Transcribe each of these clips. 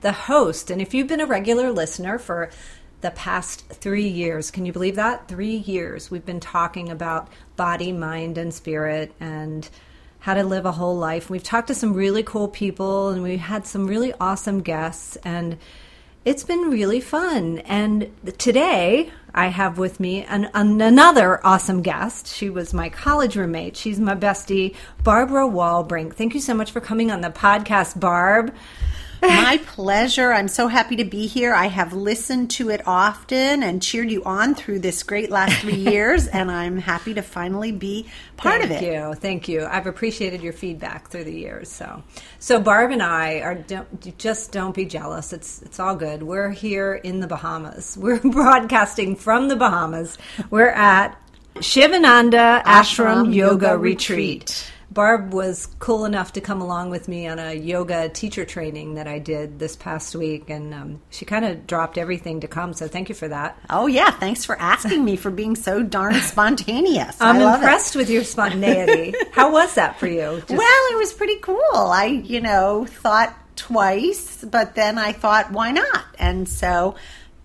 The host. And if you've been a regular listener for the past three years, can you believe that? Three years we've been talking about body, mind, and spirit and how to live a whole life. We've talked to some really cool people and we had some really awesome guests. And it's been really fun. And today I have with me an, an, another awesome guest. She was my college roommate. She's my bestie, Barbara Walbrink. Thank you so much for coming on the podcast, Barb. My pleasure. I'm so happy to be here. I have listened to it often and cheered you on through this great last three years, and I'm happy to finally be part Thank of it. Thank you. Thank you. I've appreciated your feedback through the years. So, so Barb and I are don't, just don't be jealous. It's it's all good. We're here in the Bahamas. We're broadcasting from the Bahamas. We're at Sivananda Ashram, Ashram Yoga, Yoga, Retreat. Retreat. Barb was cool enough to come along with me on a yoga teacher training that I did this past week, and um, she kind of dropped everything to come. So thank you for that. Oh yeah, thanks for asking me for being so darn spontaneous. I'm impressed it. with your spontaneity. How was that for you? Just... Well, it was pretty cool. I, you know, thought twice, but then I thought, why not? And so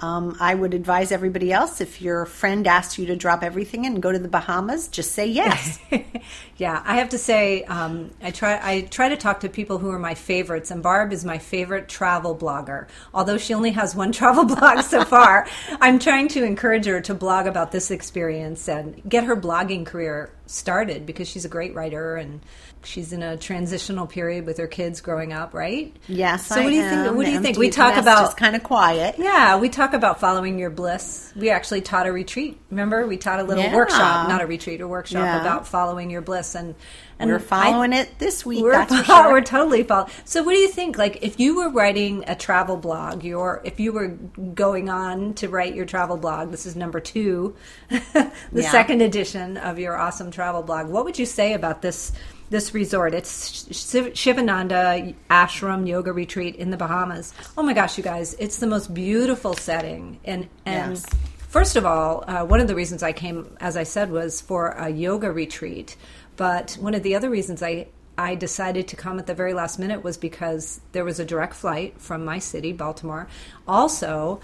um, I would advise everybody else if your friend asks you to drop everything and go to the Bahamas, just say yes. yeah, I have to say, um, I try I try to talk to people who are my favorites, and Barb is my favorite travel blogger. Although she only has one travel blog so far, I'm trying to encourage her to blog about this experience and get her blogging career started because she's a great writer and she's in a transitional period with her kids growing up, right? Yes. So I what do you am. think? What do you think? We talk about kind of quiet. Yeah, we talk about following your bliss. We actually taught a retreat. Remember, we taught a little yeah. workshop, not a retreat, a workshop yeah. about following your bliss, and and we're following I, it this week. We're, sure. we're totally following. So, what do you think? Like, if you were writing a travel blog, your if you were going on to write your travel blog, this is number two, the yeah. second edition of your awesome travel blog. What would you say about this? This resort. It's Sivananda Ashram Yoga Retreat in the Bahamas. Oh my gosh, you guys, it's the most beautiful setting. And and yes. first of all, uh, one of the reasons I came, as I said, was for a yoga retreat. But one of the other reasons I I decided to come at the very last minute was because there was a direct flight from my city, Baltimore. Also,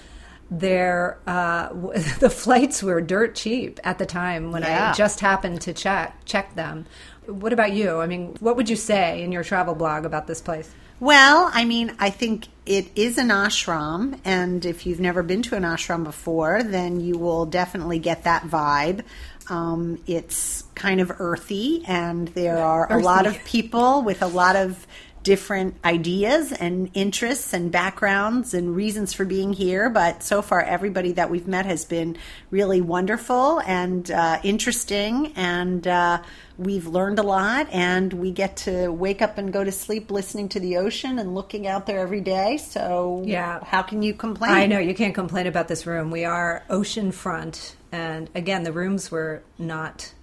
there uh, the flights were dirt cheap at the time when yeah. I just happened to check check them. What about you? I mean, what would you say in your travel blog about this place? Well, I mean, I think it is an ashram, and if you've never been to an ashram before, then you will definitely get that vibe. Um, it's kind of earthy, and there are earthy. a lot of people with a lot of different ideas and interests and backgrounds and reasons for being here. But so far, everybody that we've met has been really wonderful and uh, interesting, and uh, we've learned a lot. And we get to wake up and go to sleep listening to the ocean and looking out there every day. So, yeah, how can you complain? I know you can't complain about this room. We are oceanfront, and again, the rooms were not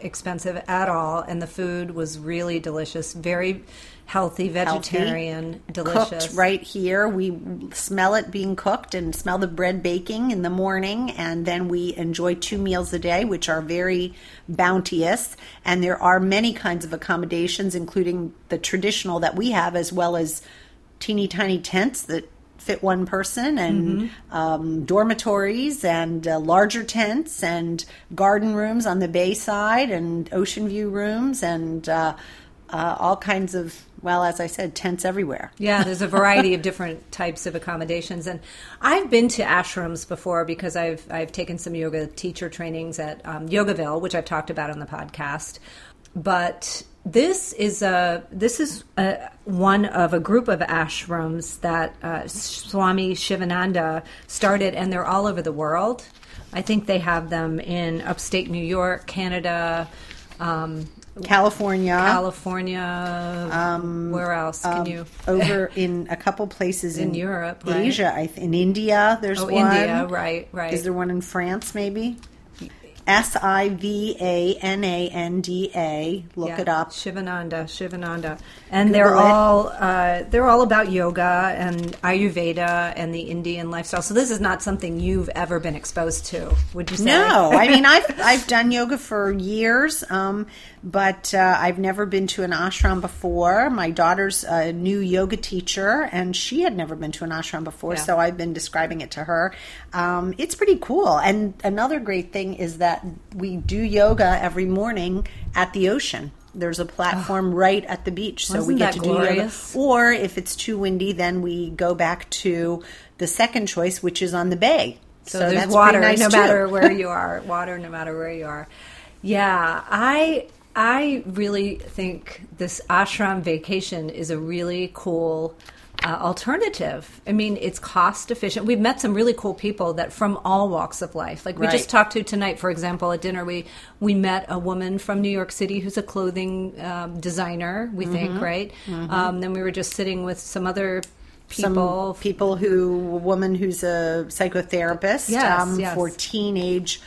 expensive at all, and the food was really delicious. Very healthy, vegetarian, healthy, delicious. Cooked right here. We smell it being cooked and smell the bread baking in the morning, and then we enjoy two meals a day, which are very bounteous. And there are many kinds of accommodations, including the traditional that we have, as well as teeny tiny tents that fit one person and Mm-hmm. um, dormitories and uh, larger tents and garden rooms on the bay side and ocean view rooms and uh, uh, all kinds of well as i said tents everywhere Yeah, there's a variety of different types of accommodations, and I've been to ashrams before because I've I've taken some yoga teacher trainings at um, Yogaville, which I've talked about on the podcast. But this is a this is a, one of a group of ashrams that uh, Swami Sivananda started, and they're all over the world. I think they have them in upstate New York, Canada. Um, California, California. Um, where else can um, you? over in a couple places In in, Europe, right? Asia. I th- in India, there's oh, one. India, right, right. Is there one in France? Maybe. S I V A N A N D A. Look Yeah, it up. Sivananda, Sivananda, and Google they're it. all uh, they're all about yoga and Ayurveda and the Indian lifestyle. So this is not something you've ever been exposed to, would you say? No, I mean I've I've done yoga for years, um, but uh, I've never been to an ashram before. My daughter's a new yoga teacher, and she had never been to an ashram before, Yeah. so I've been describing it to her. Um, it's pretty cool. And another great thing is that we do yoga every morning at the ocean. There's a platform oh. right at the beach, so we get to do yoga. Or if it's too windy, then we go back to the second choice, which is on the bay. So, there's that's water nice no too. matter where you are. Water no matter where you are. Yeah, I I really think this ashram vacation is a really cool uh, alternative. I mean, it's cost efficient. We've met some really cool people that from all walks of life. Like we Right. just talked to tonight, for example, at dinner. We we met a woman from New York City who's a clothing um, designer. We Mm-hmm. think, right? Um, then we were just sitting with some other some people. people who a woman who's a psychotherapist Yes, um, yes. for teenage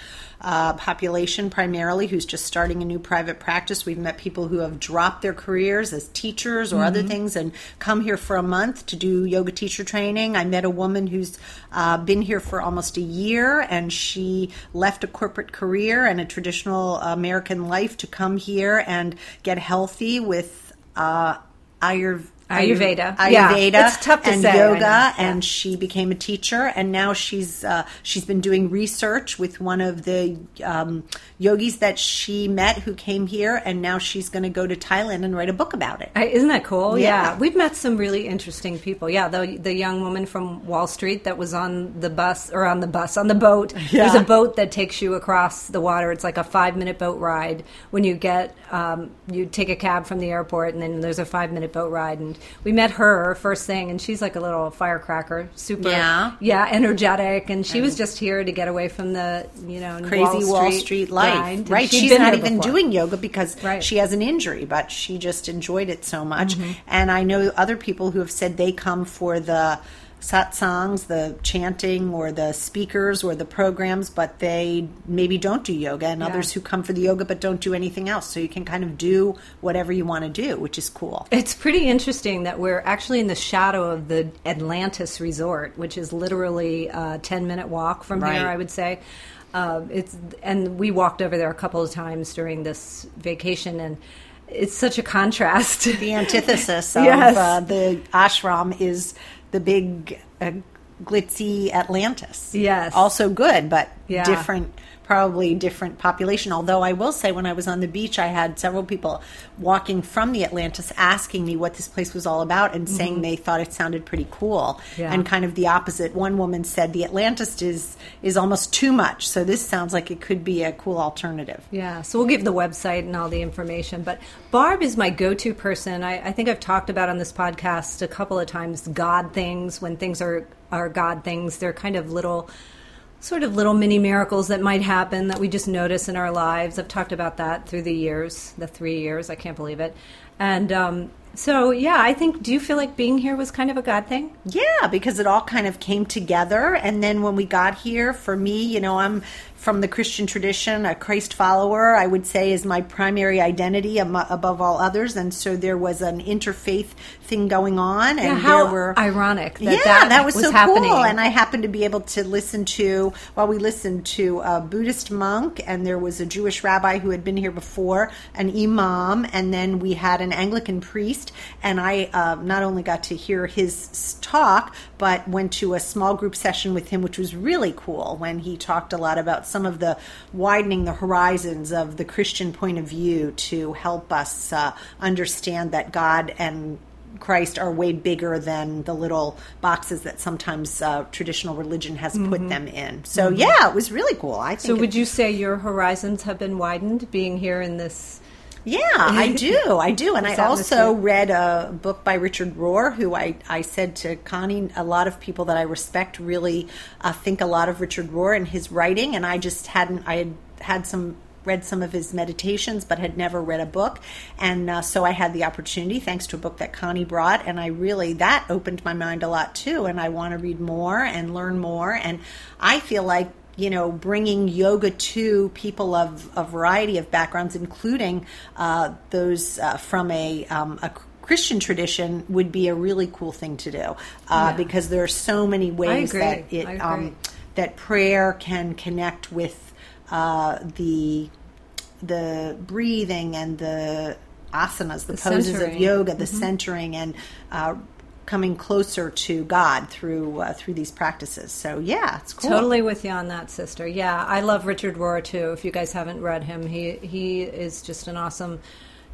uh, population primarily who's just starting a new private practice we've met people who have dropped their careers as teachers or Mm-hmm. other things and come here for a month to do yoga teacher training i met a woman who's uh, been here for almost a year and she left a corporate career and a traditional american life to come here and get healthy with uh, Ayur- Ayurveda. Ayurveda, Yeah, it's tough to and say, yoga, Yeah. and she became a teacher. And now she's uh, she's been doing research with one of the um, yogis that she met who came here, and now she's going to go to Thailand and write a book about it. Isn't that cool? Yeah. Yeah. we've met some really interesting people. Yeah, the the young woman from Wall Street that was on the bus or on the bus on the boat. There's a boat that takes you across the water. It's like a five minute boat ride. When you get um, you take a cab from the airport, and then there's a five minute boat ride. And we met her first thing, and she's like a little firecracker, super Yeah. yeah, energetic. And she was just here to get away from the you know Crazy Wall Street, life, grind. And right? She's not even before. doing yoga because Right. Mm-hmm. she has an injury, but she just enjoyed it so much. And I know other people who have said they come for the satsangs, the chanting, or the speakers, or the programs, but they maybe don't do yoga, and Yeah. others who come for the yoga but don't do anything else. So you can kind of do whatever you want to do, which is cool. It's pretty interesting that we're actually in the shadow of the Atlantis Resort, which is literally a ten minute walk from Right. here. I would say. Uh, it's and we walked over there a couple of times during this vacation, and it's such a contrast. the antithesis of Yes. uh, the ashram is the big uh, glitzy Atlantis. Yes. Also good, but Yeah. different, probably different population. Although I will say, when I was on the beach, I had several people walking from the Atlantis asking me what this place was all about and saying they thought it sounded pretty cool. Mm-hmm. Yeah. And kind of the opposite. One woman said the Atlantis is is almost too much. So this sounds like it could be a cool alternative. Yeah, so we'll give the website and all the information. But Barb is my go to person. I, I think I've talked about on this podcast a couple of times God things, when things are, are God things. They're kind of little, sort of little mini miracles that might happen that we just notice in our lives. I've talked about that through the years, the three years. I can't believe it. And um, so, yeah, I think, do you feel like being here was kind of a God thing? Yeah, because it all kind of came together. And then when we got here, for me, you know, I'm from the Christian tradition, a Christ follower, I would say is my primary identity above all others. And so there was an interfaith thing going on. And Yeah, how there were. ironic that yeah, that was, was so happening. cool. And I happened to be able to listen to, well, we listened to a Buddhist monk, and there was a Jewish rabbi who had been here before, an imam, and then we had an Anglican priest. And I uh, not only got to hear his talk, but went to a small group session with him, which was really cool when he talked a lot about some of the widening the horizons of the Christian point of view to help us uh, understand that God and Christ are way bigger than the little boxes that sometimes uh, traditional religion has put them in. So yeah, it was really cool. I think. So, it- would you say your horizons have been widened being here in this? Yeah, I do. I do. And I also read a book by Richard Rohr, who I, I said to Connie, a lot of people that I respect really uh, think a lot of Richard Rohr and his writing. And I just hadn't, I had had some read some of his meditations, but had never read a book. And uh, so I had the opportunity, thanks to a book that Connie brought, and I really, that opened my mind a lot too. And I want to read more and learn more. And I feel like you know, bringing yoga to people of a variety of backgrounds, including uh, those uh, from a, um, a Christian tradition, would be a really cool thing to do uh, yeah. because there are so many ways that it um, that prayer can connect with uh, the the breathing and the asanas, the, the poses centering. of yoga, the mm-hmm. centering, and uh, coming closer to God through uh, through these practices. So yeah, it's cool. Totally with you on that, sister. Yeah, I love Richard Rohr too. If you guys haven't read him, he he is just an awesome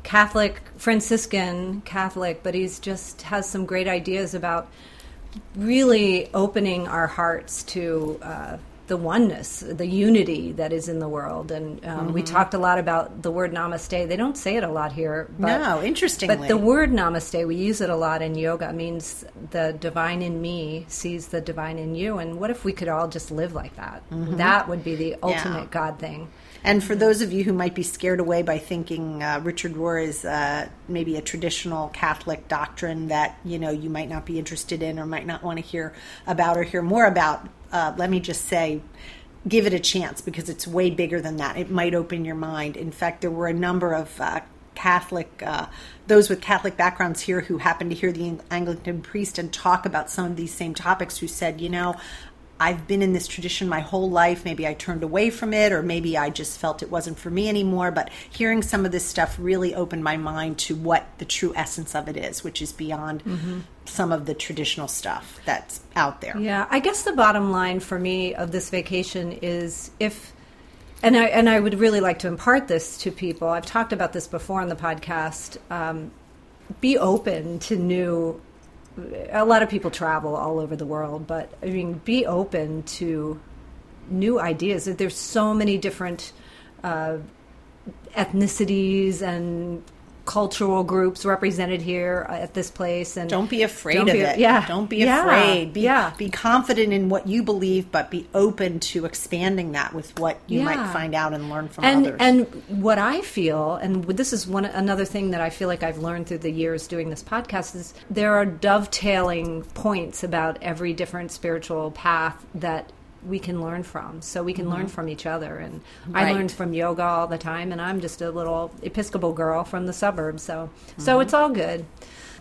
Catholic Franciscan Catholic, but he's just has some great ideas about really opening our hearts to. Uh, the oneness, the unity that is in the world. And um, mm-hmm. we talked a lot about the word namaste. They don't say it a lot here. But, no, interestingly. But the word namaste, we use it a lot in yoga, means the divine in me sees the divine in you. And what if we could all just live like that? Mm-hmm. That would be the ultimate yeah. God thing. And for those of you who might be scared away by thinking uh, Richard Rohr is uh, maybe a traditional Catholic doctrine that you know you might not be interested in or might not want to hear about or hear more about, uh, let me just say, give it a chance because it's way bigger than that. It might open your mind. In fact, there were a number of uh, Catholic, uh, those with Catholic backgrounds here who happened to hear the Anglican priest and talk about some of these same topics who said, you know, I've been in this tradition my whole life. Maybe I turned away from it, or maybe I just felt it wasn't for me anymore. But hearing some of this stuff really opened my mind to what the true essence of it is, which is beyond mm-hmm. some of the traditional stuff that's out there. Yeah, I guess the bottom line for me of this vacation is if. And I and I would really like to impart this to people. I've talked about this before on the podcast. Um, be open to new a lot of people travel all over the world, but I mean, be open to new ideas. There's so many different uh, ethnicities and cultural groups represented here uh, at this place and don't be afraid don't of be, it yeah don't be yeah, afraid be, yeah. be confident in what you believe but be open to expanding that with what you yeah. might find out and learn from and, others and what i feel and this is one another thing that i feel like i've learned through the years doing this podcast is there are dovetailing points about every different spiritual path that we can learn from. So we can mm-hmm. learn from each other. And right. I learned from yoga all the time, and I'm just a little Episcopal girl from the suburbs. So mm-hmm. so it's all good.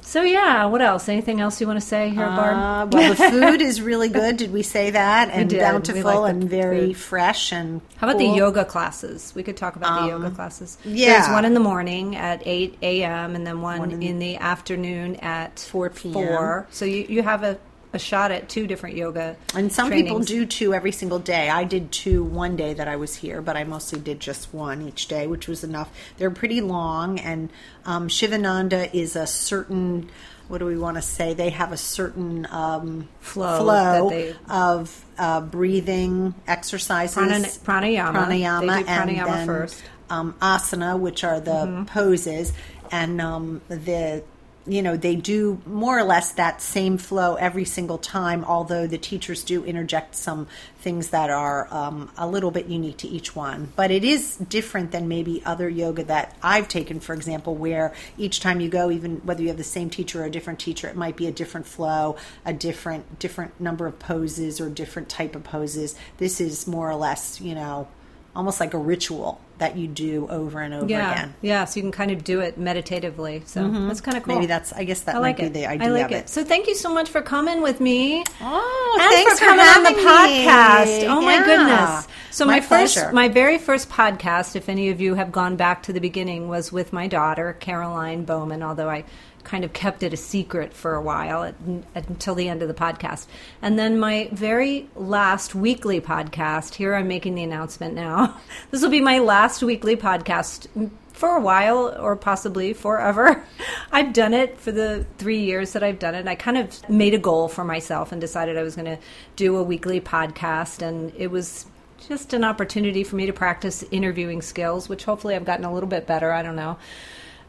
So yeah, what else? Anything else you want to say here, Barb? Uh, well, the food is really good. Did we say that? And bountiful and very food. fresh and. How about cool. the yoga classes? We could talk about um, the yoga classes. Yeah, there's one in the morning at eight a.m. and then one, one in, in, the afternoon at four p.m. Four. So you you have a a shot at two different yoga. And some trainings. people do two every single day. I did two one day that I was here, but I mostly did just one each day, which was enough. They're pretty long, and um, Sivananda is a certain. What do we want to say? They have a certain um, flow, flow they, of uh, breathing exercises, pranayama, pranayama, pranayama and then, first. Um, asana, which are the mm-hmm. poses, and um, the you know they do more or less that same flow every single time although the teachers do interject some things that are um, a little bit unique to each one. But it is different than maybe other yoga that i've taken for example where each time you go even whether you have the same teacher or a different teacher it might be a different flow a different different number of poses or different type of poses. This is more or less you know almost like a ritual that you do over and over yeah. again. Yeah, so you can kind of do it meditatively. So mm-hmm. that's kind of cool. Maybe that's, I guess that I like might it. be the idea I like of it. it. So thank you so much for coming with me. Oh, and thanks for coming for on the podcast. Me. Oh my yeah. goodness. So my, my first, my very first podcast, if any of you have gone back to the beginning, was with my daughter, Caroline Bowman, although I kind of kept it a secret for a while at, at, until the end of the podcast. And then my very last weekly podcast, here I'm making the announcement now. this will be my last weekly podcast for a while or possibly forever. I've done it for the three years that I've done it. I kind of made a goal for myself and decided I was going to do a weekly podcast. And it was just an opportunity for me to practice interviewing skills, which hopefully I've gotten a little bit better. I don't know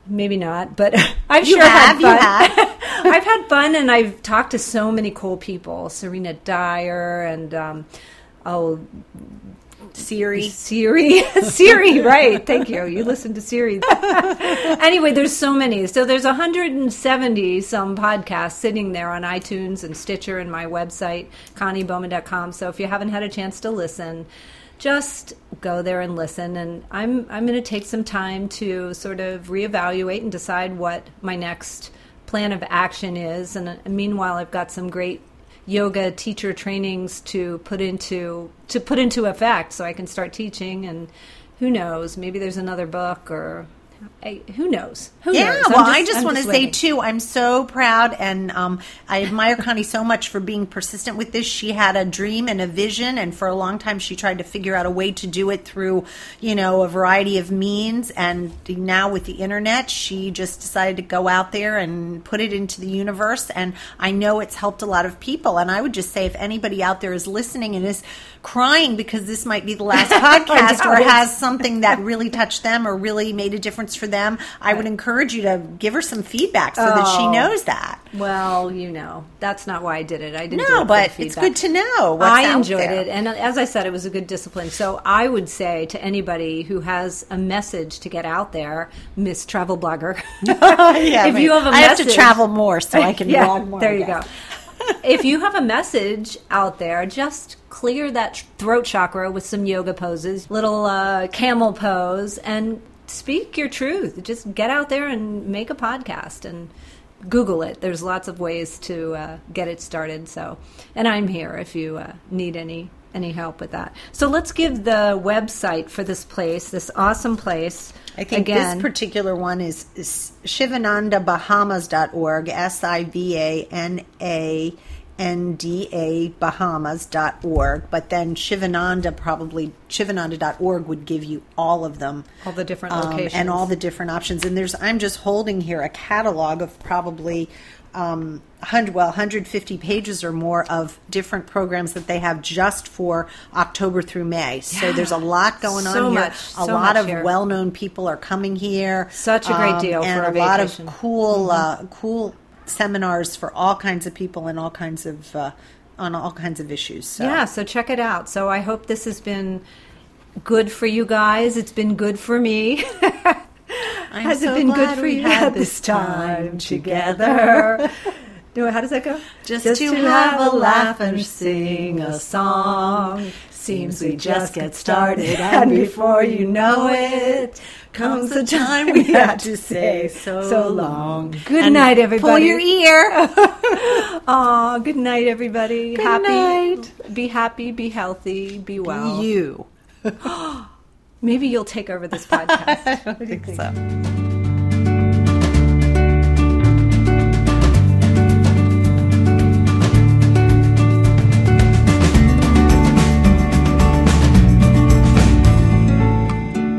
maybe not, but I've you sure have, had fun. I've had fun, and I've talked to so many cool people: Serena Dyer and um, oh, Siri. Siri, Siri, right? Thank you. You listen to Siri. anyway, there's so many. So there's 170 some podcasts sitting there on iTunes and Stitcher and my website conniebowman.com. So if you haven't had a chance to listen, just go there and listen. And I'm I'm going to take some time to sort of reevaluate and decide what my next plan of action is. And, and meanwhile, I've got some great yoga teacher trainings to put into to put into effect so I can start teaching and who knows maybe there's another book or I, who knows? Who yeah, knows? well, I just want to say too, I'm so proud, and um, I admire Connie so much for being persistent with this. She had a dream and a vision, and for a long time, she tried to figure out a way to do it through, you know, a variety of means. And now with the internet, she just decided to go out there and put it into the universe. And I know it's helped a lot of people. And I would just say, if anybody out there is listening and is crying because this might be the last podcast, or has something that really touched them or really made a difference for them, I would encourage you to give her some feedback so oh, that she oh. knows that. Well, you know, that's not why I did it. I didn't. No, but it's good to know. I enjoyed there. it, and as I said, it was a good discipline. So I would say to anybody who has a message to get out there, Miss Travel Blogger, yeah, if you have a I message, have to travel more so I can yeah, blog more. There you go. if you have a message out there, just clear that throat chakra with some yoga poses, little uh, camel pose, and speak your truth. Just get out there and make a podcast and Google it. There's lots of ways to uh, get it started. So, and I'm here if you uh, need any any help with that. So let's give the website for this place, this awesome place. I think Again, this particular one is, is sivanandabahamas.org, S I V A N A ndabahamas.org, but then Sivananda probably sivananda.org would give you all of them, all the different um, locations, and all the different options. And there's I'm just holding here a catalog of probably um, 100 well 150 pages or more of different programs that they have just for October through May. So there's a lot going so on here. Much, a so lot of well-known people are coming here. Such a great um, deal and a, a lot of cool mm-hmm. uh, cool seminars for all kinds of people and all kinds of uh, on all kinds of issues. So. Yeah, so check it out. So I hope this has been good for you guys. It's been good for me. Has so it been good for you at this time together? no, how does that go? Just, just to, to have a laugh and sing a song. Seems we just get started, and before you know it, comes the time we have to say so, so long. Good and night, everybody. Pull your ear. Aw, good night, everybody. Good happy, night. Be happy, be healthy, be well. Be you. Maybe you'll take over this podcast. I don't think so.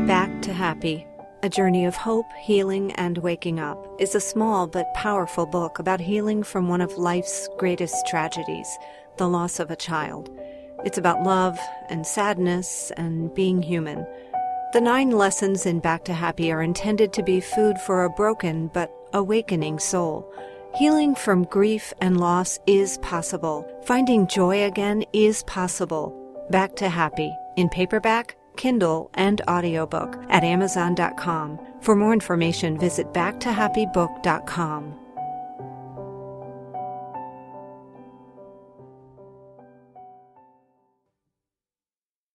Back to Happy. A Journey of Hope, Healing, and Waking Up is a small but powerful book about healing from one of life's greatest tragedies, the loss of a child. It's about love and sadness and being human. The nine lessons in Back to Happy are intended to be food for a broken but awakening soul. Healing from grief and loss is possible. Finding joy again is possible. Back to Happy in paperback, Kindle, and audiobook at Amazon.com. For more information, visit backtohappybook.com.